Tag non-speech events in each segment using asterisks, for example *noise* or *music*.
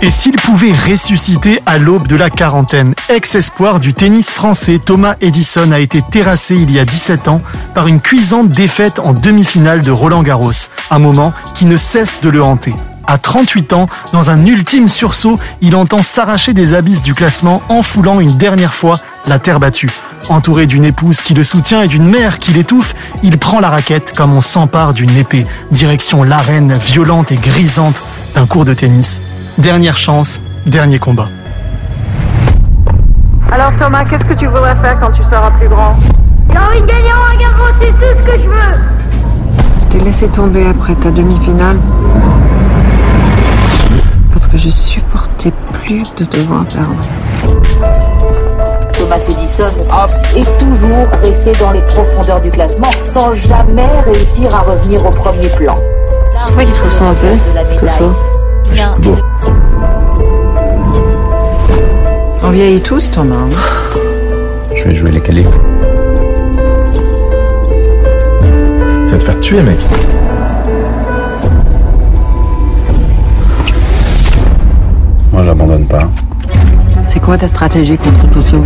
Et s'il pouvait ressusciter à l'aube de la quarantaine, ex-espoir du tennis français Thomas Edison a été terrassé il y a 17 ans par une cuisante défaite en demi-finale de Roland Garros, un moment qui ne cesse de le hanter. À 38 ans, dans un ultime sursaut, il entend s'arracher des abysses du classement en foulant une dernière fois la terre battue. Entouré d'une épouse qui le soutient et d'une mère qui l'étouffe, il prend la raquette comme on s'empare d'une épée, direction l'arène violente et grisante d'un cours de tennis. Dernière chance, dernier combat. Alors Thomas, qu'est-ce que tu voudrais faire quand tu seras plus grand? J'ai envie de gagner un c'est tout ce que je veux Je t'ai laissé tomber après ta demi-finale. Parce que je supportais plus de devoir perdre. Thomas Edison est toujours resté dans les profondeurs du classement sans jamais réussir à revenir au premier plan. Je trouve qu'il te ressemble un peu, tout ça. Beau. On vieillit tous, Thomas. hein. Je vais jouer les qualifs. Tu vas te faire tuer, mec. Moi, j'abandonne pas. C'est quoi ta stratégie contre tout ça?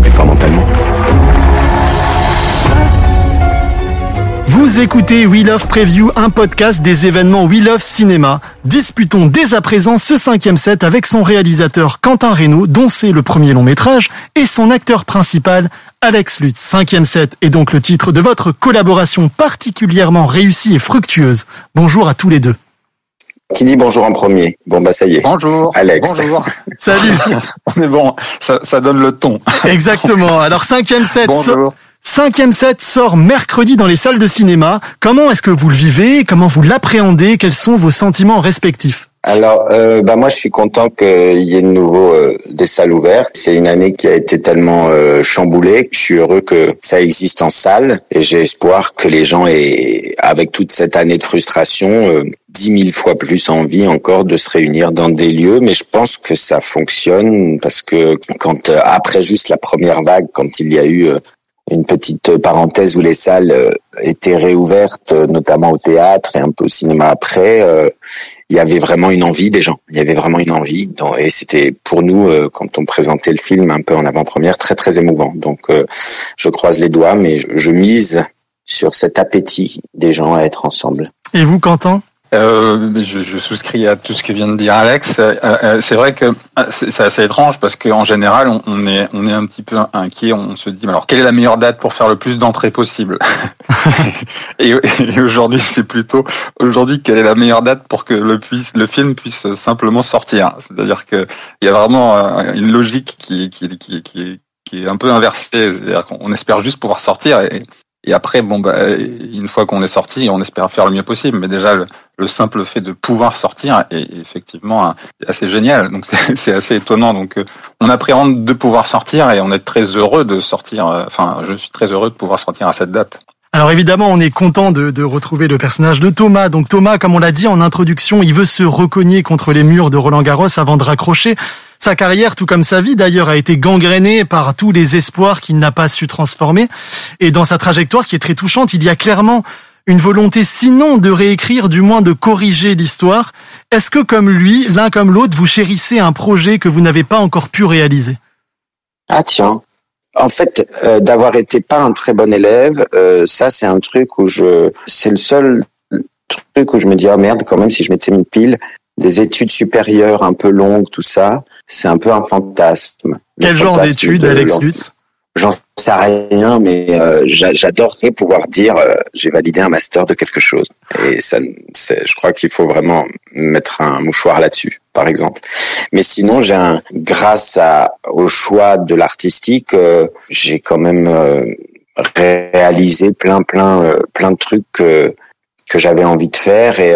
Plus fort mentalement. Vous écoutez We Love Preview, un podcast des événements We Love Cinéma. Disputons dès à présent ce cinquième set avec son réalisateur Quentin Reynaud, dont c'est le premier long métrage, et son acteur principal, Alex Lutz. Cinquième set est donc le titre de votre collaboration particulièrement réussie et fructueuse. Bonjour à tous les deux. Qui dit bonjour en premier? Bon bah ça y est. Bonjour. Alex. Bonjour. *laughs* Salut On est bon. Ça, ça donne le ton. Exactement. Alors cinquième set, Bonjour. cinquième set sort mercredi dans les salles de cinéma. Comment est-ce que vous le vivez? Comment vous l'appréhendez? Quels sont vos sentiments respectifs? Alors euh, bah moi je suis content qu'il y ait de nouveau euh, des salles ouvertes. C'est une année qui a été tellement euh, chamboulée. Je suis heureux que ça existe en salle et j'ai espoir que les gens aient, avec toute cette année de frustration, euh, dix mille fois plus envie encore de se réunir dans des lieux. Mais je pense que ça fonctionne parce que quand euh, après juste la première vague, quand il y a eu euh, une petite parenthèse où les salles euh, étaient réouvertes, euh, notamment au théâtre et un peu au cinéma après, euh, il y avait vraiment une envie des gens. Il y avait vraiment une envie. et c'était pour nous, quand on présentait le film un peu en avant-première, très très émouvant. Donc je croise les doigts, mais je, je mise sur cet appétit des gens à être ensemble. Et vous, Quentin? Euh, je, je souscris à tout ce que vient de dire Alex. Euh, euh, c'est vrai que euh, c'est assez étrange parce qu'en général, on, on est on est un petit peu inquiet. On se dit, alors quelle est la meilleure date pour faire le plus d'entrées possible? *laughs* Et, et aujourd'hui, c'est plutôt aujourd'hui quelle est la meilleure date pour que le puisse le film puisse simplement sortir? C'est-à-dire que il y a vraiment euh, une logique qui qui qui qui, qui est un peu inversée. C'est-à-dire qu'on espère juste pouvoir sortir et et après, bon, bah, une fois qu'on est sorti, on espère faire le mieux possible. Mais déjà, le, le simple fait de pouvoir sortir est effectivement un- assez génial. Donc, *laughs* c'est c'est assez étonnant. Donc, euh, on appréhende de pouvoir sortir et on est très heureux de sortir. euh, Enfin, je suis très heureux de pouvoir sortir à cette date. Alors évidemment, on est content de, de retrouver le personnage de Thomas. Donc Thomas, comme on l'a dit en introduction, il veut se recogner contre les murs de Roland Garros avant de raccrocher. Sa carrière, tout comme sa vie d'ailleurs, a été gangrénée par tous les espoirs qu'il n'a pas su transformer. Et dans sa trajectoire qui est très touchante, il y a clairement une volonté sinon de réécrire, du moins de corriger l'histoire. Est-ce que comme lui, l'un comme l'autre, vous chérissez un projet que vous n'avez pas encore pu réaliser? Ah tiens. En fait, euh, d'avoir été pas un très bon élève, euh, ça c'est un truc où je, c'est le seul truc où je me dis ah merde quand même si je m'étais mis pile des études supérieures un peu longues tout ça, c'est un peu un fantasme. Quel genre d'études, de Alex Lutz J'en sais rien, mais euh, j'adorerais pouvoir dire euh, j'ai validé un master de quelque chose. Et ça, je crois qu'il faut vraiment mettre un mouchoir là-dessus, par exemple. Mais sinon, j'ai un, grâce à, au choix de l'artistique, euh, j'ai quand même réalisé plein, plein, plein de trucs que que j'avais envie de faire et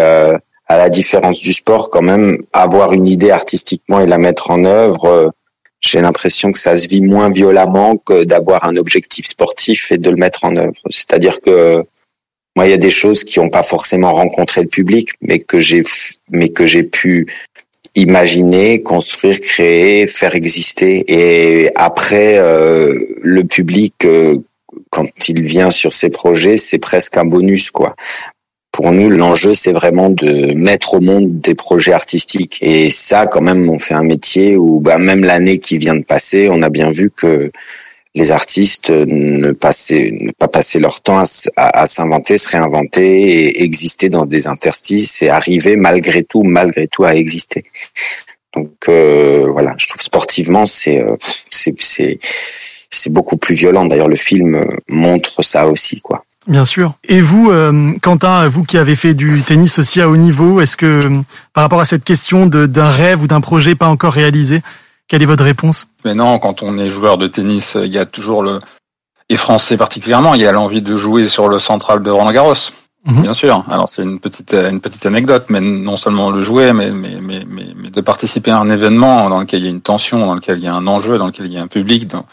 à la différence du sport, quand même, avoir une idée artistiquement et la mettre en œuvre j'ai l'impression que ça se vit moins violemment que d'avoir un objectif sportif et de le mettre en œuvre. C'est-à-dire que moi, il y a des choses qui n'ont pas forcément rencontré le public, mais que j'ai, mais que j'ai pu imaginer, construire, créer, faire exister. Et après, euh, le public, euh, quand il vient sur ces projets, c'est presque un bonus, quoi pour nous, l'enjeu, c'est vraiment de mettre au monde des projets artistiques. Et ça, quand même, on fait un métier où, bah, même l'année qui vient de passer, on a bien vu que les artistes ne passaient, ne pas passer leur temps à, s'inventer, se réinventer et exister dans des interstices et arriver malgré tout, malgré tout, à exister. Donc euh, voilà, je trouve sportivement, c'est euh, c'est c'est beaucoup plus violent. D'ailleurs, le film montre ça aussi, quoi. Bien sûr. Et vous, euh, Quentin, vous qui avez fait du tennis aussi à haut niveau, est-ce que par rapport à cette question d'un rêve ou d'un projet pas encore réalisé, quelle est votre réponse? Mais non, quand on est joueur de tennis, il y a toujours le et français particulièrement, il y a l'envie de jouer sur le central de Roland Garros. Mhm. Bien sûr. Alors c'est une petite une petite anecdote, mais non seulement le jouer, mais, mais mais mais de participer à un événement dans lequel il y a une tension, dans lequel il y a un enjeu, dans lequel il y a un public, dans,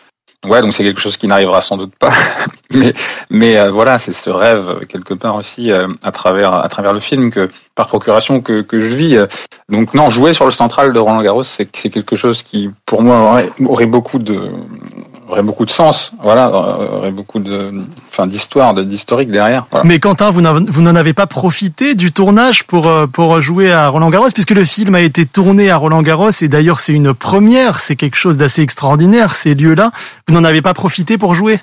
Ouais, donc c'est quelque chose qui n'arrivera sans doute pas, *laughs* mais euh, voilà, c'est ce rêve quelque part aussi euh, à travers à travers le film que par procuration que que je vis. Donc non, jouer sur le central de Roland Garros, c'est c'est quelque chose qui pour moi aurait beaucoup de aurait beaucoup de sens, voilà, aurait beaucoup de, enfin, d'histoire, d'historique derrière. Mais Quentin, vous n'en avez pas profité du tournage pour euh, pour jouer à Roland Garros, puisque le film a été tourné à Roland Garros et d'ailleurs c'est une première, c'est quelque chose d'assez extraordinaire ces lieux-là. Vous n'en avez pas profité pour jouer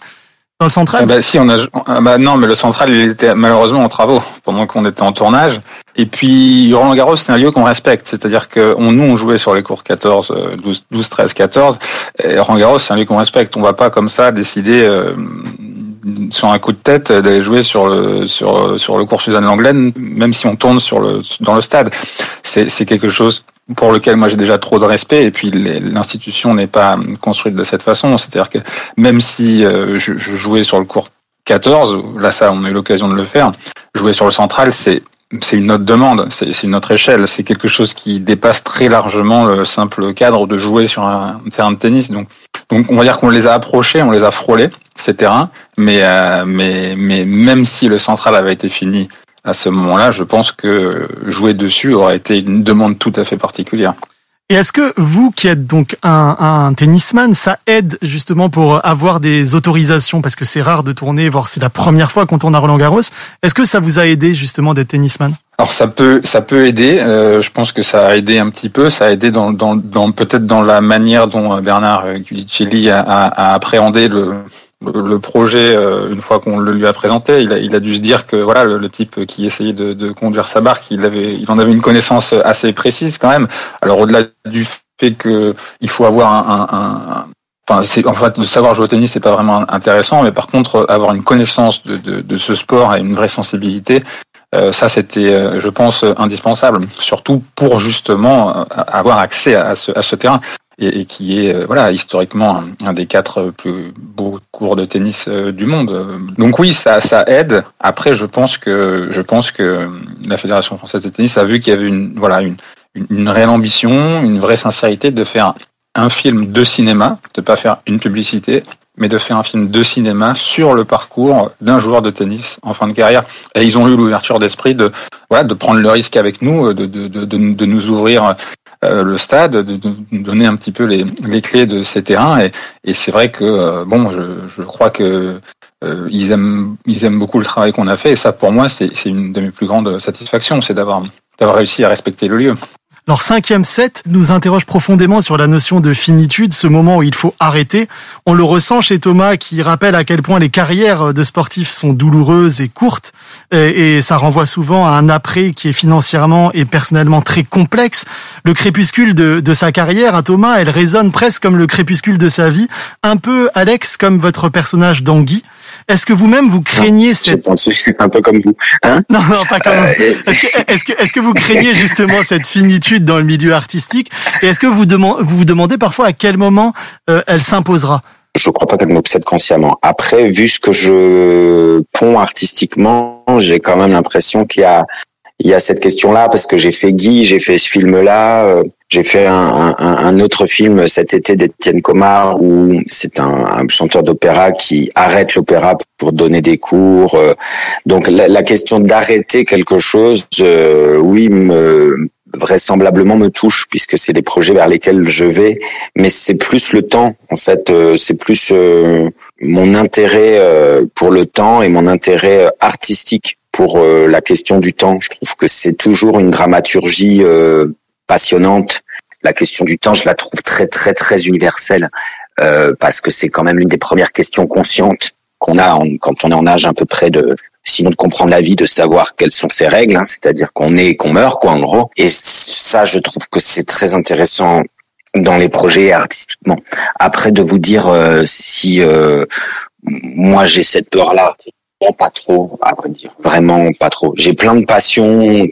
dans le central? Ah bah, Si, on a. Ah bah non, mais le central, il était malheureusement en travaux pendant qu'on était en tournage. Et puis, Roland Garros, c'est un lieu qu'on respecte. C'est-à-dire que on, nous, on jouait sur les cours 14, 12, 12 13, 14. Et Roland Garros, c'est un lieu qu'on respecte. On va pas comme ça décider euh, sur un coup de tête d'aller jouer sur le sur sur le cours Suzanne Langlaine, même si on tourne sur le dans le stade. C'est c'est quelque chose pour lequel moi j'ai déjà trop de respect et puis l'institution n'est pas construite de cette façon. C'est-à-dire que même si euh, je, je, jouais sur le cours 14, là ça on a eu l'occasion de le faire, jouer sur le central c'est c'est une autre demande, c'est une autre échelle, c'est quelque chose qui dépasse très largement le simple cadre de jouer sur un terrain de tennis. Donc, on va dire qu'on les a approchés, on les a frôlés ces terrains, mais euh, mais mais même si le central avait été fini à ce moment-là, je pense que jouer dessus aurait été une demande tout à fait particulière. Et est-ce que vous, qui êtes donc un, tennisman, ça aide justement pour avoir des autorisations? Parce que c'est rare de tourner, voire c'est la première fois qu'on tourne à Roland Garros. Est-ce que ça vous a aidé justement d'être tennisman? Alors ça peut ça peut aider. Euh, je pense que ça a aidé un petit peu. Ça a aidé dans, dans, dans peut-être dans la manière dont Bernard Gulicelli a, a, a appréhendé le, le projet, euh, une fois qu'on le lui a présenté, il a, il a dû se dire que voilà le, type qui essayait de, de, conduire sa barque, il avait, il en avait une connaissance assez précise quand même. Alors au-delà du fait que il faut avoir un, un, un Enfin, c'est en fait de savoir jouer au tennis, c'est pas vraiment intéressant, mais par contre avoir une connaissance de, de, de ce sport et une vraie sensibilité, euh, ça c'était, euh, je pense, indispensable, surtout pour justement avoir accès à ce, à ce terrain et, qui est euh, voilà historiquement un, des quatre plus beaux cours de tennis euh, du monde. Donc oui, ça, ça aide. Après, je pense que je pense que la Fédération française de tennis a vu qu'il y avait une voilà une, une réelle ambition, une vraie sincérité de faire un film de cinéma, de pas faire une publicité, mais de faire un film de cinéma sur le parcours d'un joueur de tennis en fin de carrière. Et ils ont eu l'ouverture d'esprit de voilà de prendre le risque avec nous, de, de, de, de nous ouvrir euh, le stade, de, nous donner un petit peu les, les clés de ces terrains. Et, et c'est vrai que euh, bon, je, je crois que euh, ils aiment ils aiment beaucoup le travail qu'on a fait. Et ça, pour moi, c'est une de mes plus grandes satisfactions, c'est d'avoir d'avoir réussi à respecter le lieu. Alors cinquième set nous interroge profondément sur la notion de finitude, ce moment où il faut arrêter. On le ressent chez Thomas qui rappelle à quel point les carrières de sportifs sont douloureuses et courtes et, ça renvoie souvent à un après qui est financièrement et personnellement très complexe. Le crépuscule de, sa carrière à Thomas, elle résonne presque comme le crépuscule de sa vie, un peu Alex comme votre personnage d'Anguy. Est-ce que vous-même vous craignez cette... Je suis un peu comme vous. Hein *laughs* non, non, pas comme vous. Est-ce que, est-ce que, est-ce que vous craignez justement cette finitude dans le milieu artistique Et est-ce que vous, demandez, vous vous demandez parfois à quel moment euh, elle s'imposera? Je crois pas qu'elle m'obsède consciemment. Après, vu ce que je ponds artistiquement, j'ai quand même l'impression qu'il y a il y a cette question-là parce que j'ai fait Guy, j'ai fait ce film-là, euh, j'ai fait un, un, un, autre film cet été d'Étienne Comard où c'est un, un, chanteur d'opéra qui arrête l'opéra pour donner des cours. Euh. Donc la, la question d'arrêter quelque chose, euh, oui, me, vraisemblablement me touche puisque c'est des projets vers lesquels je vais mais c'est plus le temps en fait c'est plus mon intérêt pour le temps et mon intérêt artistique pour euh, la question du temps. Je trouve que c'est toujours une dramaturgie euh, passionnante. La question du temps, je la trouve très très très universelle euh, parce que c'est quand même une des premières questions conscientes qu'on a quand on est en âge à peu près de sinon de comprendre la vie, de savoir quelles sont ses règles, hein, c'est-à-dire qu'on est et qu'on meurt quoi en gros. Et ça, je trouve que c'est très intéressant dans les projets artistiquement. Après de vous dire si moi j'ai cette peur là pas trop, à vrai dire. Vraiment pas trop. J'ai plein de passions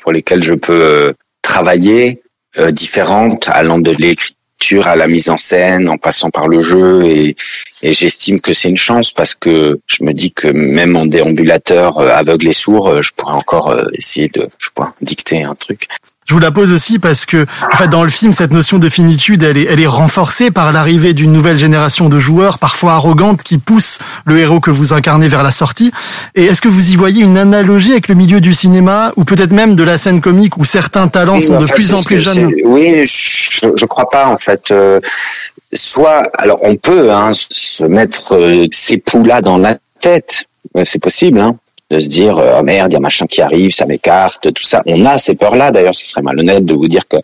pour lesquelles je peux euh, travailler, euh, différentes, allant de l'écriture à la mise en scène, en passant par le jeu, et, j'estime que c'est une chance parce que je me dis que même en déambulateur euh, aveugle et sourd, je pourrais encore essayer de, je sais dicter un truc. Je vous la pose aussi parce que, en fait, dans le film, cette notion de finitude, elle est, elle est renforcée par l'arrivée d'une nouvelle génération de joueurs, parfois arrogantes, qui poussent le héros que vous incarnez vers la sortie. Et est-ce que vous y voyez une analogie avec le milieu du cinéma, ou peut-être même de la scène comique, où certains talents sont de plus en plus jeunes? Oui, je, je crois pas, en fait. Euh, soit, alors, on peut hein, se mettre euh, ces poux-là dans la tête, c'est possible, hein de se dire oh merde, il y a machin qui arrive, ça m'écarte, tout ça. On a ces peurs-là. D'ailleurs, ce serait malhonnête de vous dire que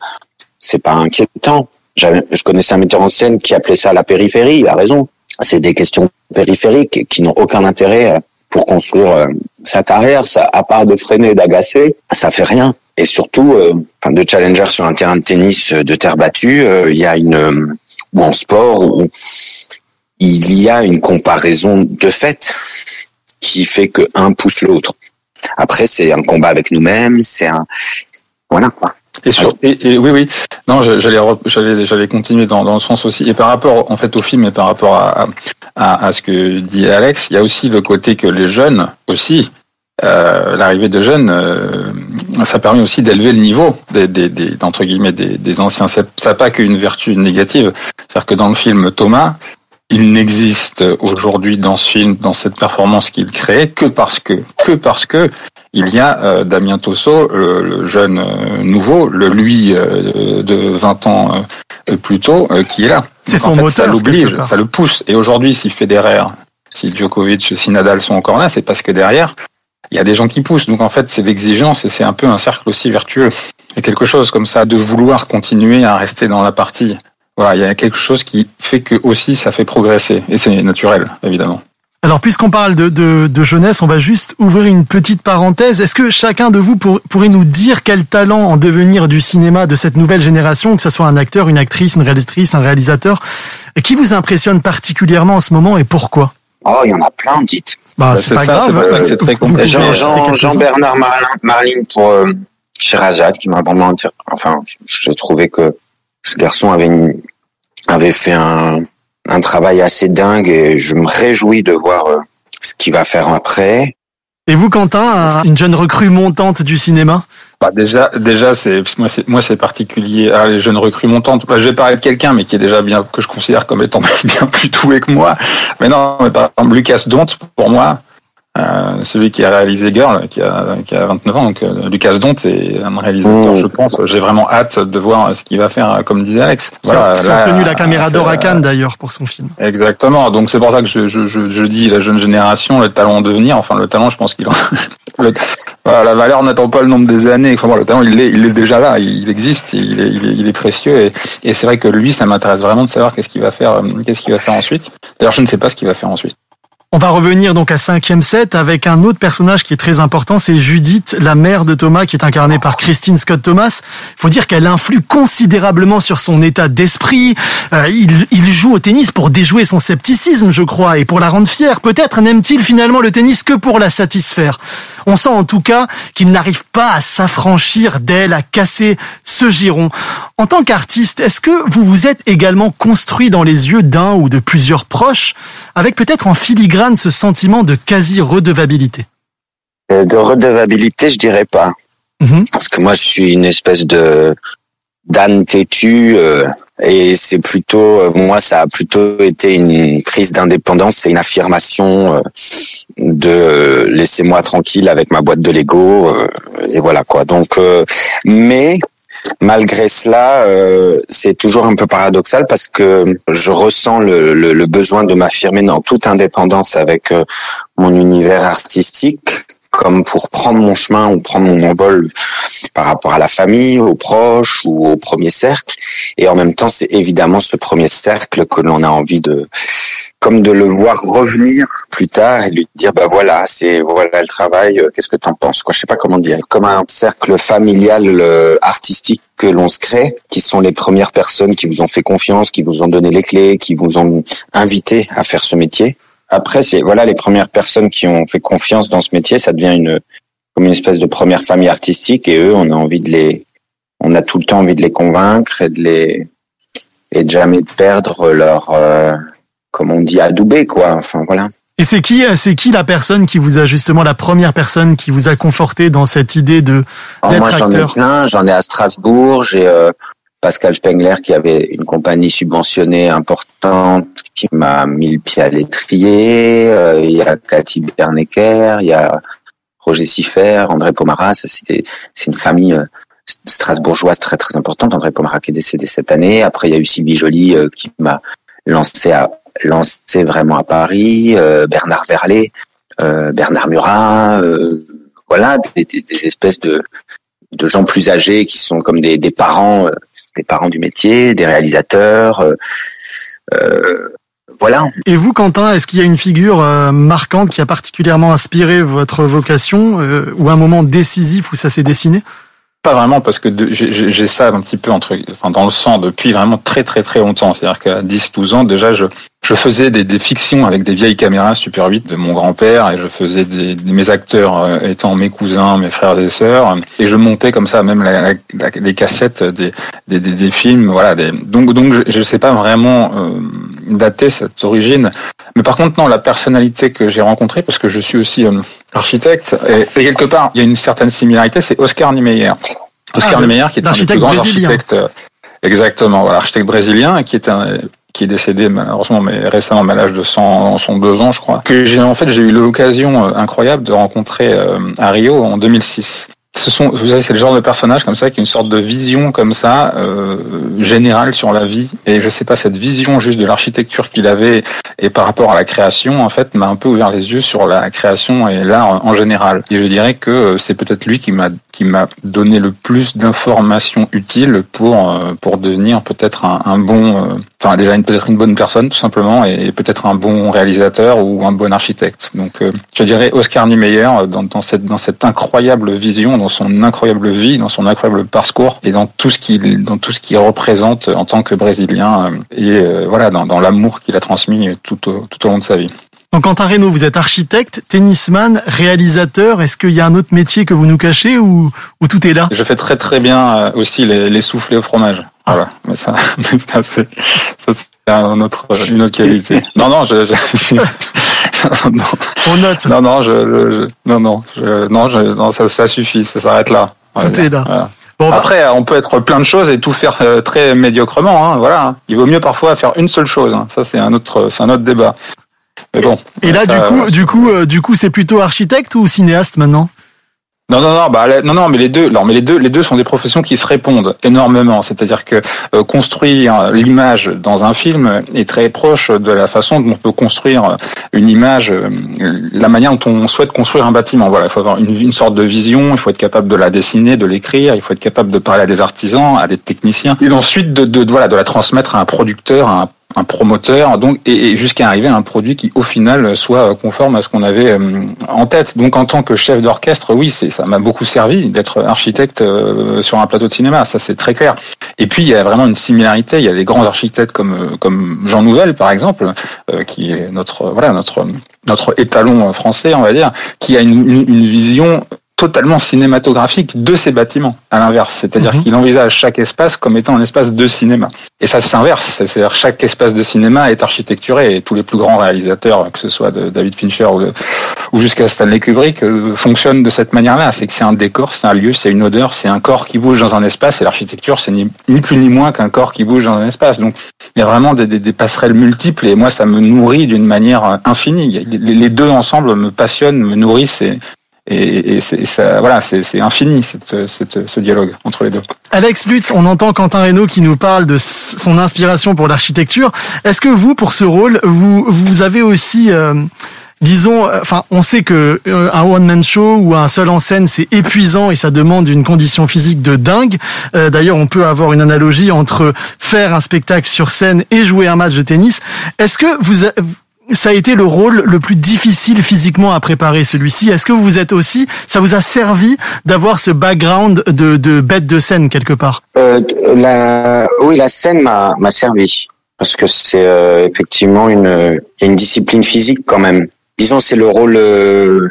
c'est pas inquiétant. Je connaissais un metteur en scène qui appelait ça la périphérie. Il a raison. C'est des questions périphériques qui n'ont aucun intérêt euh, pour construire euh, sa carrière. Ça, à part de freiner, d'agacer, ça fait rien. Et surtout, enfin, de challenger sur un terrain de tennis de terre battue, il y a une ou en sport où il y a une comparaison de fait qui fait que un pousse l'autre. Après, c'est un combat avec nous-mêmes, c'est un voilà quoi. Et, sur, et, oui, oui. Non, j'allais, j'allais, j'allais continuer dans, dans le sens aussi. Et par rapport, en fait, au film et par rapport à, à, à ce que dit Alex, il y a aussi le côté que les jeunes aussi, euh, l'arrivée de jeunes, euh, ça permet aussi d'élever le niveau des, des, des entre guillemets des, des anciens. Ça n'a pas qu'une vertu négative. C'est-à-dire que dans le film Thomas, il n'existe aujourd'hui dans ce film, dans cette performance qu'il crée, que parce que, que parce que il y a euh, Damien Tosso, le, jeune euh, nouveau, le lui euh, de 20 ans plus tôt, qui est là. C'est son moteur. Ça l'oblige, ça le pousse. Et aujourd'hui, si Federer, si Djokovic, si Nadal sont encore là, c'est parce que derrière, il y a des gens qui poussent. Donc en fait, c'est l'exigence et c'est un peu un cercle aussi vertueux. Et quelque chose comme ça, de vouloir continuer à rester dans la partie voilà, il y a quelque chose qui fait que aussi ça fait progresser et c'est naturel évidemment. Alors puisqu'on parle de, de, de, jeunesse, on va juste ouvrir une petite parenthèse. Est-ce que chacun de vous pourrait nous dire quel talent en devenir du cinéma de cette nouvelle génération, que ce soit un acteur, une actrice, une réalisatrice, un réalisateur, qui vous impressionne particulièrement en ce moment et pourquoi? Oh, il y en a plein, dites. Bah, c'est pas grave. C'est très compliqué. Jean, Jean, Jean, Bernard Marlin pour euh, qui m'a vraiment, enfin, je trouvais que ce garçon avait une, avait fait un, un travail assez dingue et je me réjouis de voir euh, ce qu'il va faire après. Et vous, Quentin, une jeune recrue montante du cinéma? Bah déjà, déjà, c'est moi, c'est moi, c'est particulier. Ah, les jeunes recrues montantes. Bah, je vais parler de quelqu'un, mais qui est déjà bien que je considère comme étant *laughs* bien plus doué que moi. Mais non, mais par exemple, Lucas Dont, pour moi, euh, celui qui a réalisé Girl, qui a, qui a 29 ans, donc euh, Lucas Dont est un réalisateur, mmh. je pense. J'ai vraiment hâte de voir ce qu'il va faire, comme disait Alex. Voilà, il a obtenu la caméra d'or à Cannes d'ailleurs pour son film. Exactement. Donc c'est pour ça que je, je, je, je, dis la jeune génération, le talent en devenir. Enfin, le talent, je pense qu'il en, *laughs* le, voilà, la valeur n'attend pas le nombre des années. Enfin, bon, le talent, il est, il est déjà là, il, existe, il est, il est, il est précieux. Et, et c'est vrai que lui, ça m'intéresse vraiment de savoir qu'est-ce qu'il va faire, euh, qu'est-ce qu'il va faire ensuite. D'ailleurs, je ne sais pas ce qu'il va faire ensuite. On va revenir donc à cinquième set avec un autre personnage qui est très important, c'est Judith, la mère de Thomas, qui est incarnée par Christine Scott Thomas. Il faut dire qu'elle influe considérablement sur son état d'esprit. Euh, il, il, joue au tennis pour déjouer son scepticisme, je crois, et pour la rendre fière. Peut-être n'aime-t-il finalement le tennis que pour la satisfaire. On sent en tout cas qu'il n'arrive pas à s'affranchir d'elle, à casser ce giron. En tant qu'artiste, est-ce que vous vous êtes également construit dans les yeux d'un ou de plusieurs proches, avec peut-être en filigrane ce sentiment de quasi-redevabilité? Euh, De redevabilité, je dirais pas. Mhm. Parce que moi, je suis une espèce de d'âne têtu. Euh, et c'est plutôt euh, moi ça a plutôt été une prise d'indépendance c'est une affirmation euh, de euh, laissez-moi tranquille avec ma boîte de Lego et voilà quoi donc mais malgré cela c'est toujours un peu paradoxal parce que je ressens le, besoin de m'affirmer dans toute indépendance avec mon univers artistique comme pour prendre mon chemin ou prendre mon envol par rapport à la famille, aux proches ou au premier cercle. Et en même temps, c'est évidemment ce premier cercle que l'on a envie de, comme de le voir revenir plus tard et lui dire, bah voilà, c'est voilà le travail. Euh, qu'est-ce que t'en penses Quoi, je sais pas comment dire. Comme un cercle familial euh, artistique que l'on se crée, qui sont les premières personnes qui vous ont fait confiance, qui vous ont donné les clés, qui vous ont invité à faire ce métier. Après, c'est voilà les premières personnes qui ont fait confiance dans ce métier, ça devient une comme une espèce de première famille artistique et eux, on a envie de les, on a tout le temps envie de les convaincre et de les et de jamais perdre leur, euh, comme on dit, adoubé quoi. Enfin voilà. Et c'est qui, c'est qui la personne qui vous a justement la première personne qui vous a conforté dans cette idée de oh, d'être acteur Moi, j'en ai plein. J'en ai à Strasbourg. J'ai euh, Pascal Spengler qui avait une compagnie subventionnée importante qui m'a mis le pied à l'étrier. Euh, il y a Cathy Bernecker, il y a Roger Siffer, André Pomaras. C'était c'est une famille euh, strasbourgeoise très très importante. André Pomaras qui est décédé cette année. Après il y a eu Sylvie euh, qui m'a lancé à lancé vraiment à Paris. Bernard Verlet, Bernard Murat. voilà des, des, des espèces de de gens plus âgés qui sont comme des, des parents des parents du métier, des réalisateurs. Euh, euh, voilà. Et vous, Quentin, est-ce qu'il y a une figure euh, marquante qui a particulièrement inspiré votre vocation ou un moment décisif où ça s'est dessiné? Pas vraiment parce que j'ai ça un petit peu entre, enfin, dans le sang depuis vraiment très très très longtemps. C'est-à-dire qu'à 10-12 ans déjà, je, je faisais des, des, fictions avec des vieilles caméras Super 8 de mon grand-père et je faisais des, mes acteurs euh, étant mes cousins, mes frères et sœurs et je montais comme ça même la, la, des cassettes des, des, des, films. Voilà. donc donc je ne sais pas vraiment euh, dater cette origine. Mais par contre non, la personnalité que j'ai rencontrée parce que je suis aussi euh, architecte. Et, quelque part, il y a une certaine similarité, c'est Oscar Niemeyer. Oscar ah, Niemeyer, qui est un des plus grands architectes. Euh, exactement, voilà, architecte brésilien, qui est un, qui est décédé malheureusement, mais récemment, à l'âge de 100, 102 ans, je crois. Que j'ai en fait, j'ai eu l'occasion euh, incroyable de rencontrer euh, à Rio en 2006 ce sont, vous savez, c'est le genre de personnage comme ça qui a une sorte de vision comme ça euh, générale sur la vie. Et je sais pas, cette vision juste de l'architecture qu'il avait et par rapport à la création, en fait, m'a un peu ouvert les yeux sur la création et l'art en général. Et je dirais que euh, c'est peut-être lui qui m'a qui m'a donné le plus d'informations utiles pour euh, pour devenir peut-être un, bon, euh, enfin déjà peut-être une bonne personne tout simplement et, peut-être un bon réalisateur ou un bon architecte. Donc je dirais Oscar Niemeyer dans, dans cette dans cette incroyable vision son incroyable vie, dans son incroyable parcours et dans tout ce qu'il dans tout ce qu'il représente en tant que brésilien euh, et euh, voilà dans, dans l'amour qu'il a transmis tout au, tout au long de sa vie. Donc Quentin Reynaud, vous êtes architecte, tennisman, réalisateur. Est-ce qu'il y a un autre métier que vous nous cachez ou, ou tout est là? Je fais très très bien euh, aussi les, les soufflets au fromage. Voilà, mais ça, *laughs* ça c'est un autre, une autre qualité. Non, non, je, je, *laughs* non. On note. Non, non, je, non, non, non, je, non, ça, ça suffit, ça s'arrête là. Tout est là. Bon, bah. Après, on peut être plein de choses et tout faire euh, très médiocrement. Hein, voilà. Il vaut mieux parfois faire une seule chose. Hein. Ça, c'est un autre, c'est un autre débat. Mais bon. Et là, du coup, du coup, euh, du coup, c'est plutôt architecte ou cinéaste maintenant? Non, non, non, bah, non, non, mais les deux, non, mais les deux, les deux sont des professions qui se répondent énormément. C'est-à-dire que euh, construire l'image dans un film est très proche de la façon dont on peut construire une image, euh, la manière dont on souhaite construire un bâtiment. Voilà, il faut avoir une, une sorte de vision, il faut être capable de la dessiner, de l'écrire, il faut être capable de parler à des artisans, à des techniciens, et ensuite de, de, voilà, de la transmettre à un producteur, à un un promoteur, donc et, jusqu'à arriver à un produit qui au final soit conforme à ce qu'on avait euh, en tête. Donc en tant que chef d'orchestre, oui, c'est ça m'a beaucoup servi d'être architecte euh, sur un plateau de cinéma, ça c'est très clair. Et puis il y a vraiment une similarité. Il y a des grands architectes comme euh, comme Jean Nouvel par exemple, qui est notre voilà notre notre étalon français, on va dire, qui a une, une vision totalement cinématographique de ces bâtiments, à l'inverse. C'est-à-dire mhm. qu'il envisage chaque espace comme étant un espace de cinéma. Et ça s'inverse. C'est-à-dire chaque espace de cinéma est architecturé et tous les plus grands réalisateurs, que ce soit de David Fincher ou, ou jusqu'à Stanley Kubrick, euh, fonctionnent de cette manière-là. C'est que c'est un décor, c'est un lieu, c'est une odeur, c'est un corps qui bouge dans un espace et l'architecture, c'est ni, plus ni moins qu'un corps qui bouge dans un espace. Donc il y a vraiment des, des, des passerelles multiples et moi ça me nourrit d'une manière infinie. Les deux ensemble me passionnent, me nourrissent et, et, et ça, voilà, c'est infini cette, cette, ce dialogue entre les deux. Alex Lutz, on entend Quentin Reynaud qui nous parle de son inspiration pour l'architecture. Est-ce que vous, pour ce rôle, vous, vous avez aussi euh, disons, euh, enfin, on sait que euh, un one man show ou un seul en scène, c'est épuisant et ça demande une condition physique de dingue. D'ailleurs, on peut avoir une analogie entre faire un spectacle sur scène et jouer un match de tennis. Est-ce que vous ça a été le rôle le plus difficile physiquement à préparer celui-ci. Est-ce que vous êtes aussi, ça vous a servi d'avoir ce background de, de bête de scène quelque part? Euh, la, Oui, la scène m'a servi parce que c'est euh, effectivement une, une discipline physique quand même. Disons, c'est le rôle euh,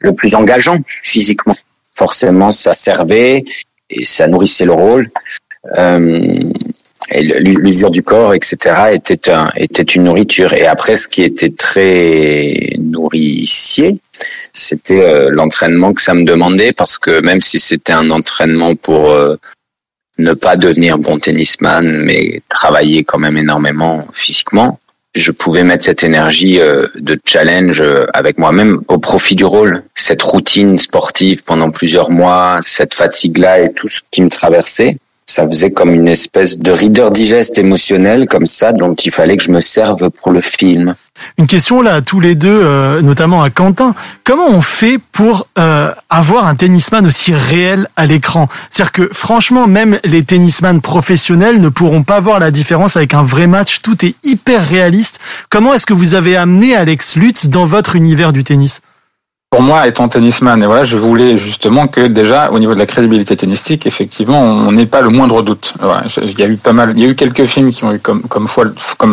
le plus engageant physiquement. Forcément, ça servait et ça nourrissait le rôle. Euh, l'usure du corps, etc., était, un, était une nourriture. Et après, ce qui était très nourricier, c'était euh, l'entraînement que ça me demandait, parce que même si c'était un entraînement pour euh, ne pas devenir bon tennisman, mais travailler quand même énormément physiquement, je pouvais mettre cette énergie euh, de challenge avec moi-même au profit du rôle. Cette routine sportive pendant plusieurs mois, cette fatigue-là et tout ce qui me traversait, ça faisait comme une espèce de reader digeste émotionnel comme ça dont il fallait que je me serve pour le film. Une question là à tous les deux, euh, notamment à Quentin. Comment on fait pour euh, avoir un tennisman aussi réel à l'écran? C'est-à-dire que franchement, même les tennisman professionnels ne pourront pas voir la différence avec un vrai match. Tout est hyper réaliste. Comment est-ce que vous avez amené Alex Lutz dans votre univers du tennis? Pour moi, étant tennisman, et voilà, je voulais justement que déjà, au niveau de la crédibilité tennistique, effectivement, on n'ait pas le moindre doute. il y a eu pas mal, il y a eu quelques films qui ont eu comme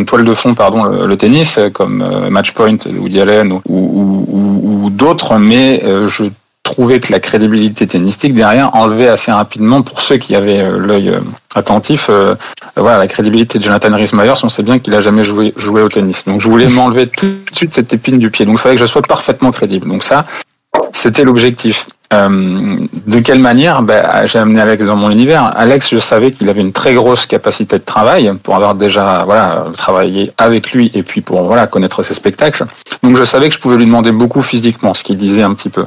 toile de fond, pardon, le, tennis, comme euh, Matchpoint, Woody Allen ou, ou, ou, d'autres, mais euh, je trouvais que la crédibilité tennistique derrière enlevait assez rapidement pour ceux qui avaient euh, l'œil attentif. voilà, la crédibilité de Jonathan Rhys Myers, on sait bien qu'il a jamais joué joué au tennis. Donc je voulais m'enlever tout de suite cette épine du pied. Donc il fallait que je sois parfaitement crédible. Donc ça, c'était l'objectif. Euh, de quelle manière? Ben, J'ai amené Alex dans mon univers. Alex, je savais qu'il avait une très grosse capacité de travail pour avoir déjà voilà travaillé avec lui et puis pour voilà connaître ses spectacles. Donc je savais que je pouvais lui demander beaucoup physiquement, ce qu'il disait un petit peu.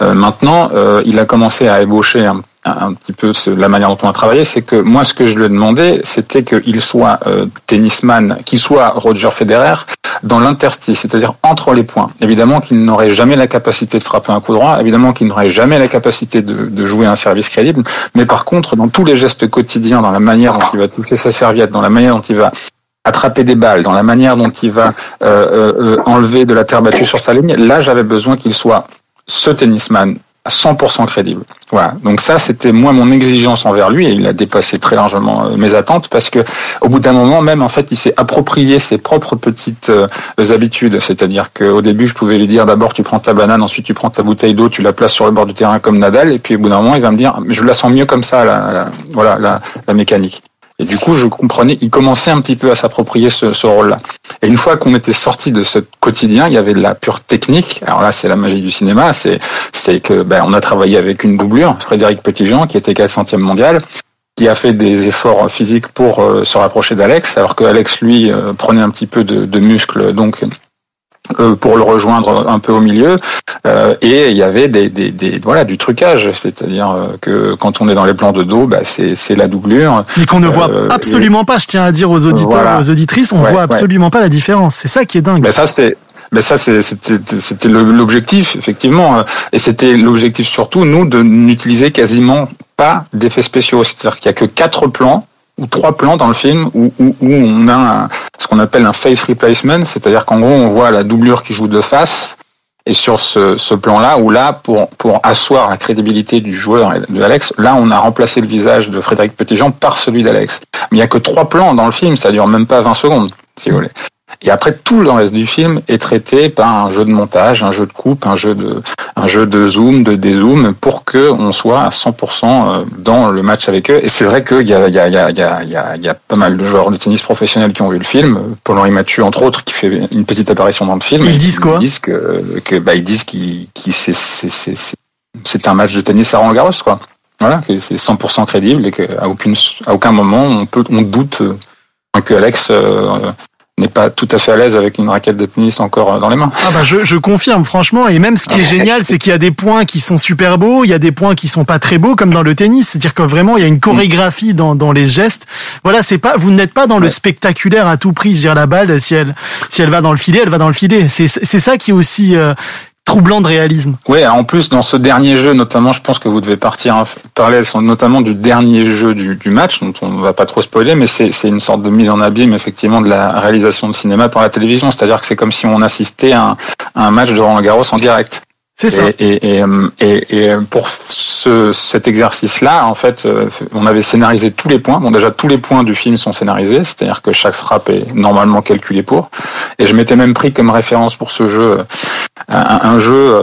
Euh, maintenant, euh, il a commencé à ébaucher un un petit peu la manière dont on a travaillé, c'est que moi, ce que je lui ai demandé, c'était qu'il soit euh, tennisman, qu'il soit Roger Federer dans l'interstice, c'est-à-dire entre les points. Évidemment qu'il n'aurait jamais la capacité de frapper un coup droit, évidemment qu'il n'aurait jamais la capacité de, de, jouer un service crédible, mais par contre, dans tous les gestes quotidiens, dans la manière dont il va toucher sa serviette, dans la manière dont il va attraper des balles, dans la manière dont il va euh, euh enlever de la terre battue sur sa ligne, là, j'avais besoin qu'il soit ce tennisman à 100% crédible. Voilà. Donc ça, c'était moi mon exigence envers lui et il a dépassé très largement euh, mes attentes parce que au bout d'un moment même, en fait, il s'est approprié ses propres petites euh, habitudes. C'est-à-dire qu'au début, je pouvais lui dire d'abord tu prends ta banane, ensuite tu prends ta bouteille d'eau, tu la places sur le bord du terrain comme Nadal et puis au bout d'un moment, il va me dire je la sens mieux comme ça, voilà, la mécanique. Et du coup, je comprenais, il commençait un petit peu à s'approprier ce, rôle-là. Et une fois qu'on était sorti de ce quotidien, il y avait de la pure technique. Alors là, c'est la magie du cinéma. C'est, c'est que ben, on a travaillé avec une doublure, Frédéric Petitjean, qui était 400e mondial, qui a fait des efforts physiques pour euh, se rapprocher d'Alex, alors que Alex lui euh, prenait un petit peu de, de muscle, donc pour le rejoindre un peu au milieu. Euh, et il y avait des, des, des voilà du trucage. C'est-à-dire euh, que quand on est dans les plans de dos bah c'est c'est la doublure. Mais qu'on ne voit absolument pas je tiens à dire aux auditeurs aux auditrices on voit absolument pas la différence. C'est ça qui est dingue. Mais ça c'est mais ça, c'était c'était l'objectif, effectivement. Et c'était l'objectif surtout, nous, de n'utiliser quasiment pas d'effets spéciaux. C'est-à-dire qu'il y a que quatre plans ou trois plans dans le film où, où, où on a ce qu'on appelle un face replacement, c'est-à-dire qu'en gros on voit la doublure qui joue de face. Et sur ce, ce plan-là, où là, pour, pour asseoir la crédibilité du joueur et de Alex, là, on a remplacé le visage de Frédéric Petitjean par celui d'Alex. Mais il n'y a que trois plans dans le film, ça dure même pas 20 secondes, si vous voulez. Et après, tout le reste du film est traité par un jeu de montage, un jeu de coupe, un jeu de, un jeu de zoom, de dézoom, pour que on soit à 100% dans le match avec eux. Et c'est vrai qu'il y a, y, a, y, a, y, a, y a pas mal de joueurs de tennis professionnels qui ont vu le film. Paul-Henri Mathieu, entre autres, qui fait une petite apparition dans le film. Ils disent quoi Ils disent que, que bah, ils disent qu'ils, qu c'est, c'est, c'est, c'est un match de tennis à Roland Garros, quoi. Voilà, que c'est 100% crédible et qu'à aucune, à aucun moment on peut, on doute que Alex euh, n'est pas tout à fait à l'aise avec une raquette de tennis encore dans les mains. Ah bah je, je confirme franchement et même ce qui est génial c'est qu'il y a des points qui sont super beaux, il y a des points qui sont pas très beaux comme dans le tennis, c'est-à-dire que vraiment il y a une chorégraphie dans, dans les gestes. Voilà, c'est pas vous n'êtes pas dans le spectaculaire à tout prix, je veux dire la balle si elle si elle va dans le filet, elle va dans le filet. C'est c'est ça qui est aussi euh, troublant de réalisme. Oui, en plus dans ce dernier jeu, notamment, je pense que vous devez partir parler notamment du dernier jeu du, du match, dont on ne va pas trop spoiler, mais c'est une sorte de mise en abîme effectivement de la réalisation de cinéma par la télévision. C'est-à-dire que c'est comme si on assistait à un, à un match de Roland Garros en direct. C'est ça. Et, et, et, et, pour ce, cet exercice-là, en fait, on avait scénarisé tous les points. Bon, déjà, tous les points du film sont scénarisés, c'est-à-dire que chaque frappe est normalement calculée pour. Et je m'étais même pris comme référence pour ce jeu un, un jeu,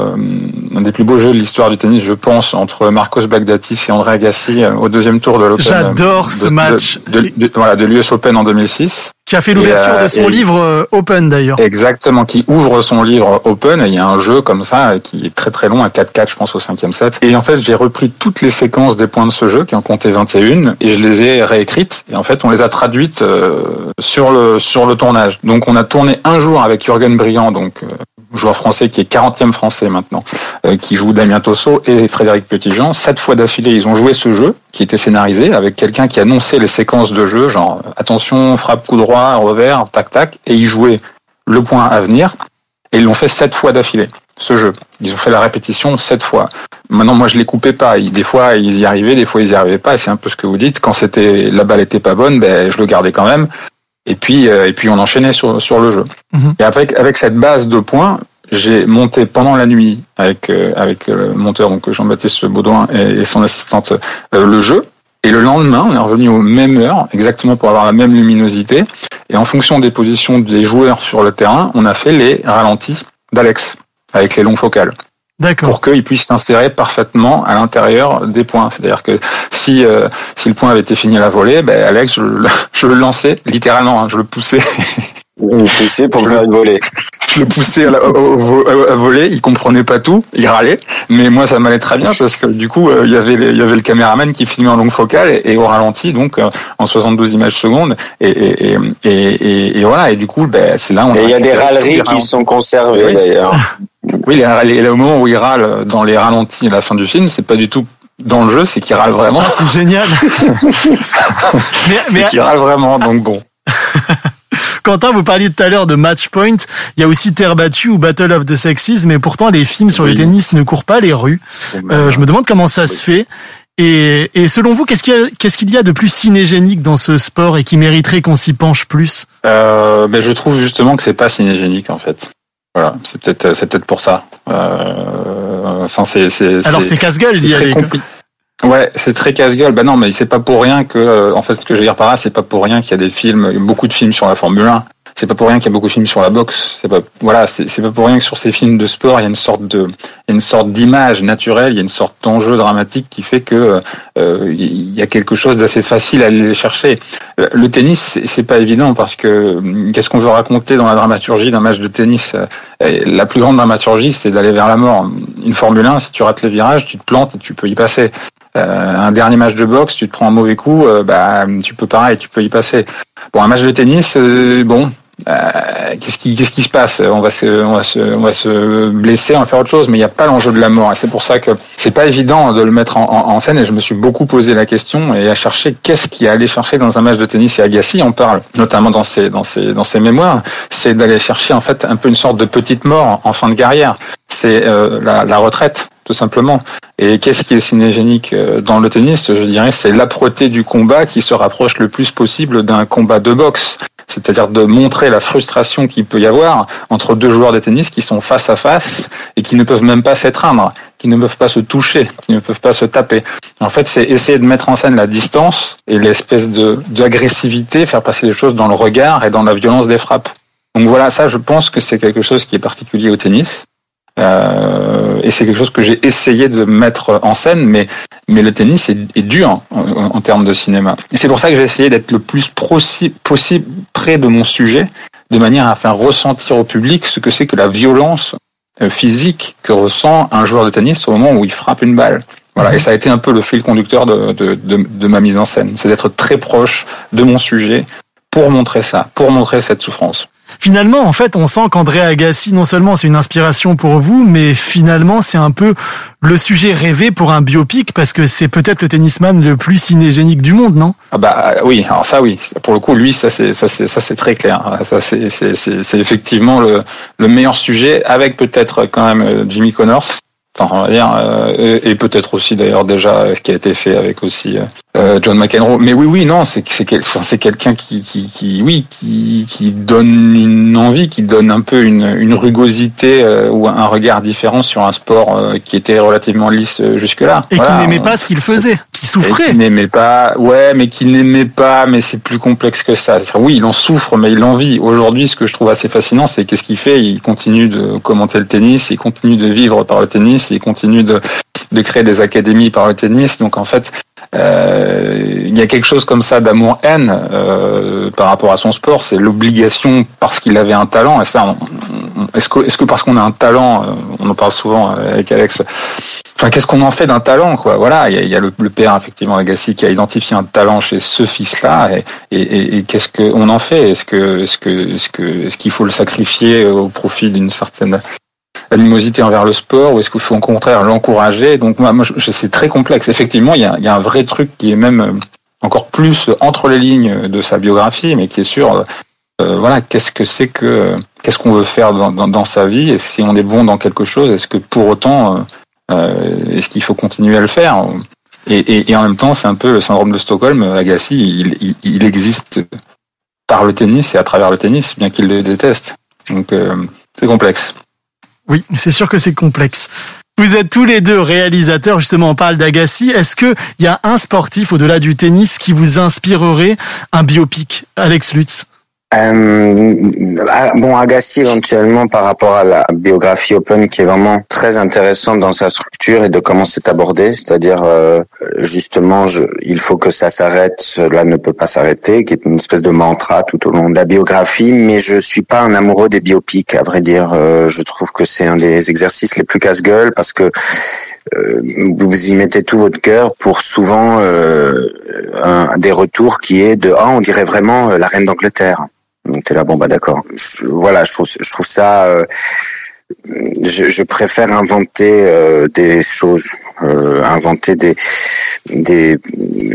un des plus beaux jeux de l'histoire du tennis, je pense, entre Marcos Bagdatis et André Agassi au deuxième tour de l'Open. J'adore ce match. De, de, de, voilà, de l'US Open en 2006 qui a fait l'ouverture de son et, livre Open d'ailleurs. Exactement, qui ouvre son livre Open. Et il y a un jeu comme ça qui est très très long, à 4-4 je pense au cinquième set. Et en fait j'ai repris toutes les séquences des points de ce jeu qui en comptait 21 et je les ai réécrites. Et en fait on les a traduites euh, sur le sur le tournage. Donc on a tourné un jour avec Jürgen Briand, donc euh, joueur français qui est 40e français maintenant, euh, qui joue Damien Tosso et Frédéric Petitjean. Sept fois d'affilée, ils ont joué ce jeu qui était scénarisé avec quelqu'un qui annonçait les séquences de jeu, genre attention, frappe coup droit, revers, tac tac, et ils jouaient le point à venir. Et ils l'ont fait sept fois d'affilée, ce jeu. Ils ont fait la répétition sept fois. Maintenant, moi, je les coupais pas. Des fois, ils y arrivaient, des fois, ils y arrivaient pas. Et c'est un peu ce que vous dites. Quand c'était la balle était pas bonne, ben, je le gardais quand même. Et puis, euh, et puis, on enchaînait sur sur le jeu. -hmm. Et après, avec cette base de points, j'ai monté pendant la nuit avec euh, avec le monteur donc Jean-Baptiste Baudouin et, et, son assistante euh, le jeu. Et le lendemain, on est revenu aux mêmes heures, exactement pour avoir la même luminosité. Et en fonction des positions des joueurs sur le terrain, on a fait les ralentis d'Alex avec les longues focales. Pour qu'ils puissent s'insérer parfaitement à l'intérieur des points. C'est-à-dire que si euh, si le point avait été fini à la volée, ben Alex, je, *laughs* je le lançais littéralement, hein, je le poussais. Vous poussez pour faire une volée. *laughs* Je *laughs* le poussais à, la, au, à, voler, il comprenait pas tout, il râlait, mais moi ça m'allait très bien parce que du coup euh, il y avait les, il y avait le caméraman qui filmait en longue focale et, et au ralenti donc euh, en 72 images secondes et et, et, et, voilà et du coup ben c'est là on et il y a des râleries qui sont conservées oui. d'ailleurs. *laughs* Oui, au moment où il râle dans les ralentis à la fin du film, c'est pas du tout dans le jeu, c'est qu'il râle vraiment. Oh, c'est génial. *laughs* mais, mais... qu'il râle vraiment, donc bon. Quentin, vous parliez tout à l'heure de Match Point. Il y a aussi Terre battue ou Battle of the Sexes, mais pourtant les films sur oui. le tennis ne courent pas les rues. Euh, je me demande comment ça oui. se fait. Et, et, selon vous, qu'est-ce qu'il y, qu'est-ce qu'il y, a de plus cinégénique dans ce sport et qui mériterait qu'on s'y penche plus? Euh, ben Je trouve justement que c'est pas cinégénique en fait. Voilà, c'est peut-être c'est peut-être pour ça. Euh, enfin, c'est c'est. Alors c'est casse-gueule d'y aller. Ouais, c'est très casse-gueule. Ben non, mais c'est pas pour rien que, euh, en fait, ce que je veux dire par là, c'est pas pour rien qu'il y a des films, beaucoup de films sur la Formule 1. C'est pas pour rien qu'il y a beaucoup de films sur la boxe. C'est pas, voilà, c'est pas pour rien que sur ces films de sport, il y a une sorte de, une sorte d'image naturelle, il y a une sorte d'enjeu dramatique qui fait que euh, il y a quelque chose d'assez facile à aller chercher. Le tennis, c'est pas évident parce que qu'est-ce qu'on veut raconter dans la dramaturgie d'un match de tennis? La plus grande dramaturgie, c'est d'aller vers la mort. Une Formule 1, si tu rates le virage, tu te plantes et tu peux y passer. Euh, un dernier match de boxe, tu te prends un mauvais coup, euh, bah tu peux pareil, tu peux y passer. Bon, un match de tennis, euh, bon, qu'est-ce qui, se passe? On va se, on va se, on va se blesser, on va faire autre chose, mais il n'y a pas l'enjeu de la mort. Et c'est pour ça que c'est pas évident de le mettre en, scène. Et je me suis beaucoup posé la question et à chercher qu'est-ce qui allait chercher dans un match de tennis. Et Agassi en parle, notamment dans ses, dans ses, dans ses mémoires. C'est d'aller chercher en fait un peu une sorte de petite mort en fin de carrière. C'est la retraite tout simplement. Et qu'est-ce qui est cinégénique dans le tennis? Je dirais c'est l'âpreté du combat qui se rapproche le plus possible d'un combat de boxe. C'est-à-dire de montrer la frustration qu'il peut y avoir entre deux joueurs de tennis qui sont face à face et qui ne peuvent même pas s'étreindre, qui ne peuvent pas se toucher, qui ne peuvent pas se taper. En fait, c'est essayer de mettre en scène la distance et l'espèce de d'agressivité, faire passer les choses dans le regard et dans la violence des frappes. Donc voilà, ça, je pense que c'est quelque chose qui est particulier au tennis. Euh, et c'est quelque chose que j'ai essayé de mettre en scène, mais mais le tennis est, est dur en, en, termes de cinéma. Et c'est pour ça que j'ai essayé d'être le plus possible près de mon sujet, de manière à faire ressentir au public ce que c'est que la violence physique que ressent un joueur de tennis au moment où il frappe une balle. Voilà, et ça a été un peu le fil conducteur de, de, de, de ma mise en scène, c'est d'être très proche de mon sujet pour montrer ça, pour montrer cette souffrance. Finalement, en fait, on sent qu'André Agassi, non seulement c'est une inspiration pour vous, mais finalement, c'est un peu le sujet rêvé pour un biopic, parce que c'est peut-être le tennisman le plus cinégénique du monde, non? Ah bah oui, alors ça oui, pour le coup, lui, ça c'est ça c'est ça c'est très clair. Ça c'est c'est c'est effectivement le le meilleur sujet, avec peut-être quand même Jimmy Connors. Enfin, on va dire, euh, et, peut-être aussi d'ailleurs déjà ce qui a été fait avec aussi euh, John McEnroe. Mais oui, oui, non, c'est c'est c'est quelqu'un qui, qui qui oui qui qui donne une envie, qui donne un peu une une rugosité euh, ou un regard différent sur un sport euh, qui était relativement lisse jusque là. Et voilà. qui n'aimait pas ce qu'il faisait, qui souffrait. Qui n'aimait pas, ouais, mais qui n'aimait pas, mais c'est plus complexe que ça. Oui, il en souffre, mais il en vit. Aujourd'hui, ce que je trouve assez fascinant, c'est qu'est-ce qu'il fait? Il continue de commenter le tennis, il continue de vivre par le tennis, il continue de de créer des académies par le tennis. Donc en fait, euh, il y a quelque chose comme ça d'amour-haine euh, par rapport à son sport. C'est l'obligation parce qu'il avait un talent. Et ça, est-ce que, est-ce que parce qu'on a un talent, euh, on en parle souvent avec Alex. Enfin, qu'est-ce qu'on en fait d'un talent, quoi? Voilà, il y a, le, père effectivement Agassi qui a identifié un talent chez ce fils-là, et, qu'est-ce qu'on en fait? Est-ce est-ce que, est-ce que, est-ce qu'il faut le sacrifier au profit d'une certaine animosité envers le sport ou est-ce qu'il faut au contraire l'encourager? Donc moi, moi c'est très complexe. Effectivement, il y, a, y a, un vrai truc qui est même encore plus entre les lignes de sa biographie, mais qui est sur euh, voilà qu'est-ce que c'est que qu'est-ce qu'on veut faire dans, dans, dans, sa vie? Et si on est bon dans quelque chose, est-ce que pour autant euh, est-ce qu'il faut continuer à le faire? Et, et, et, en même temps, c'est un peu le syndrome de Stockholm. Agassi, il, il, il, existe par le tennis et à travers le tennis, bien qu'il le déteste. Donc euh, c'est complexe. Oui, c'est sûr que c'est complexe. Vous êtes tous les deux réalisateurs, justement, on parle d'Agassi. Est-ce qu'il y a un sportif au-delà du tennis qui vous inspirerait un biopic Alex Lutz? Euh, bon, Agassi éventuellement par rapport à la biographie Open qui est vraiment très intéressante dans sa structure et de comment c'est abordé, c'est-à-dire euh, justement il faut que ça s'arrête, cela ne peut pas s'arrêter, qui est une espèce de mantra tout au long de la biographie, mais je suis pas un amoureux des biopics à vrai dire. Euh, je trouve que c'est un des exercices les plus casse-gueule parce que euh, vous y mettez tout votre cœur pour souvent un, des retours qui est de ah on dirait vraiment la reine d'Angleterre. Donc t'es là, bon bah d'accord. Voilà, je trouve, je trouve ça. Euh, je, je, préfère inventer euh, des choses, euh, inventer des, des,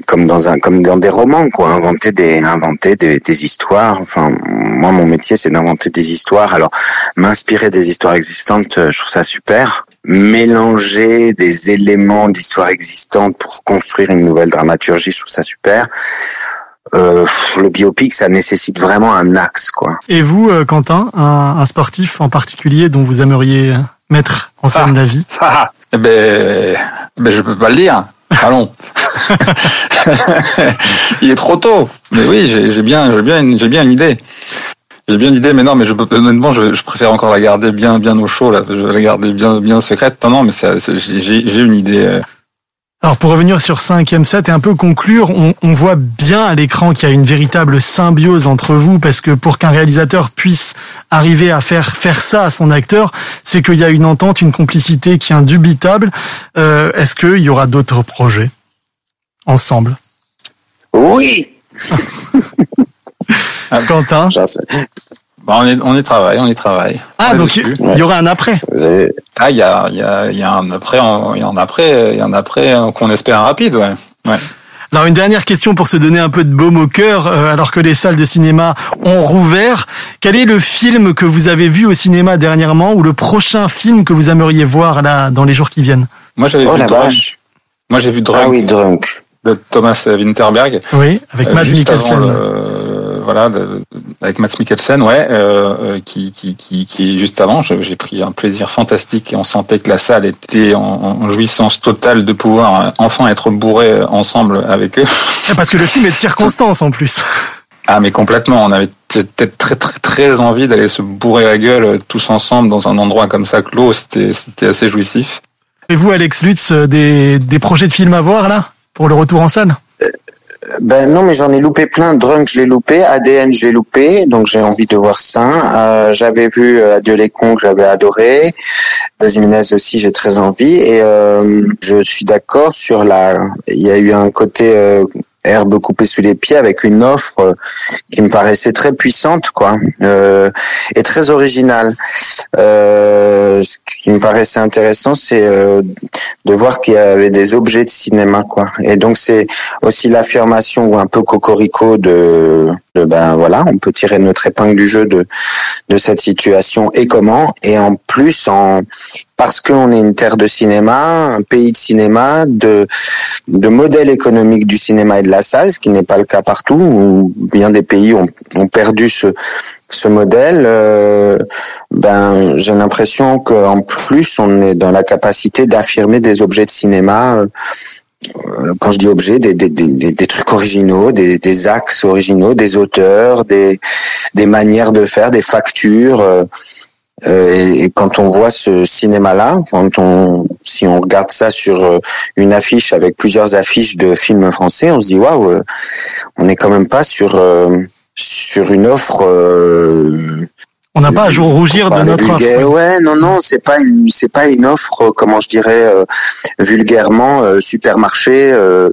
comme dans un, comme dans des romans, quoi. Inventer des, inventer des, des histoires. Enfin, moi, mon métier, c'est d'inventer des histoires. Alors, m'inspirer des histoires existantes, je trouve ça super. Mélanger des éléments d'histoires existantes pour construire une nouvelle dramaturgie, je trouve ça super. Euh, le biopic, ça nécessite vraiment un axe, quoi. Et vous, euh, Quentin, un, un, sportif en particulier dont vous aimeriez mettre en scène ah. la vie? Ah, eh ben, ben, je peux pas le dire. Allons. *laughs* Il est trop tôt. Mais oui, j'ai bien, j'ai bien, j'ai bien une idée. J'ai bien une idée, mais non, mais je, honnêtement, je, je, préfère encore la garder bien, bien au chaud là. Je vais la garder bien, bien secrète. Non, non, mais j'ai une idée. Alors pour revenir sur 5e set et un peu conclure, on, on voit bien à l'écran qu'il y a une véritable symbiose entre vous parce que pour qu'un réalisateur puisse arriver à faire faire ça à son acteur, c'est qu'il y a une entente, une complicité qui est indubitable. Euh, Est-ce qu'il y aura d'autres projets ensemble? Oui. *laughs* Quentin? Bah, on, y, on y travaille, on y travaille. Ah, On est donc il y aura un après. Vous avez- Ah, il y a, il y, a, il y a un après, il y en a après, il y en a après euh, qu'on espère rapide, ouais. ouais. Alors une dernière question pour se donner un peu de baume au cœur, euh, alors que les salles de cinéma ont rouvert. Quel est le film que vous avez vu au cinéma dernièrement ou le prochain film que vous aimeriez voir là dans les jours qui viennent? Moi, j'avais Oh vu Drunk. vache. Moi, j'ai vu Drunk Ah oui, drunk. de Thomas Winterberg. Oui, avec Euh, Mads Mikkelsen. Voilà, de- avec Mads Mikkelsen, ouais, euh, euh, qui, qui, qui, qui est juste avant. J'ai pris un plaisir fantastique et on sentait que la salle était en, en jouissance totale de pouvoir euh, enfin être bourré euh, ensemble avec eux. *laughs* Parce que le film est de circonstance en plus. Ah, mais complètement. On avait peut-être très, très, très envie d'aller se bourrer la gueule tous ensemble dans un endroit comme ça clos. C'était, c'était assez jouissif. Et vous, Alex Lutz, des, des projets de films à voir là? Pour le retour en salle? Ben non, mais j'en ai loupé plein. Drunk, je l'ai loupé. ADN, je l'ai loupé. Donc j'ai envie de voir ça. Euh, j'avais vu euh, Adieu les cons que j'avais adoré. Ziminez aussi, j'ai très envie. Et euh, je suis d'accord sur la. Il y a eu un côté herbe coupée sous les pieds avec une offre euh, qui me paraissait très puissante, quoi, euh, et très originale. Euh, ce qui me paraissait intéressant, c'est euh, de voir qu'il y avait des objets de cinéma, quoi. Et donc c'est aussi l'affirmation ou un peu cocorico de, de ben voilà, on peut tirer notre épingle du jeu de de cette situation et comment. Et en plus, en parce qu'on est une terre de cinéma, un pays de cinéma, de de modèle économique du cinéma et de la salle, ce qui n'est pas le cas partout, où bien des pays ont, ont perdu ce ce modèle. euh, ben j'ai l'impression qu'en plus on est dans la capacité d'affirmer des objets de cinéma. euh, quand je dis objets, des, des, des, des trucs originaux, des, des axes originaux, des auteurs, des, des manières de faire, des factures. euh, et, et quand on voit ce cinéma-là, quand on, si on regarde ça sur euh, une affiche avec plusieurs affiches de films français, on se dit waouh, euh, on n'est quand même pas sur euh, sur une offre. euh, On n'a pas à jour rougir de notre offre. vulgaire. Ouais, non, non, c'est pas une, c'est pas une offre, euh, comment je dirais, euh, vulgairement euh, supermarché euh,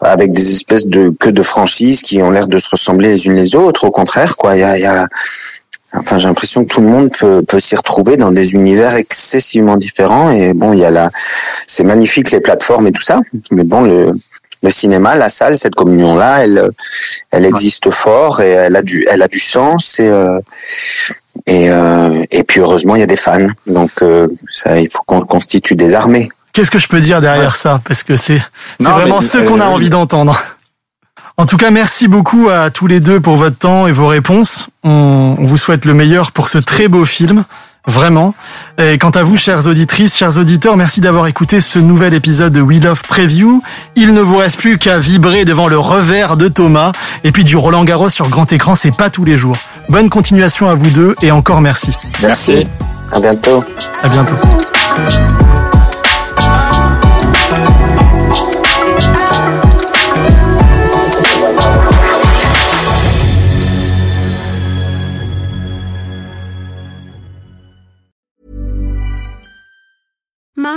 avec des espèces de que de franchises qui ont l'air de se ressembler les unes les autres. Au contraire, quoi. Il y a, il y a- enfin, j'ai l'impression que tout le monde peut, peut s'y retrouver dans des univers excessivement différents. Et bon, il y a la, c'est magnifique les plateformes et tout ça, mais bon, le le cinéma, la salle, cette communion-là, elle, elle existe fort et elle a du, elle a du sens et euh, et, euh, et puis heureusement, il y a des fans. Donc, euh, ça, il faut qu'on constitue des armées. Qu'est-ce que je peux dire derrière ça? Parce que c'est c'est vraiment ce qu'on a euh, envie d'entendre. En tout cas, merci beaucoup à tous les deux pour votre temps et vos réponses. On, on vous souhaite le meilleur pour ce très beau film. Vraiment. Et quant à vous, chères auditrices, chers auditeurs, merci d'avoir écouté ce nouvel épisode de We Love Preview. Il ne vous reste plus qu'à vibrer devant le revers de Thomas. Et puis du Roland Garros sur grand écran, c'est pas tous les jours. Bonne continuation à vous deux et encore merci. Merci. À bientôt. À bientôt.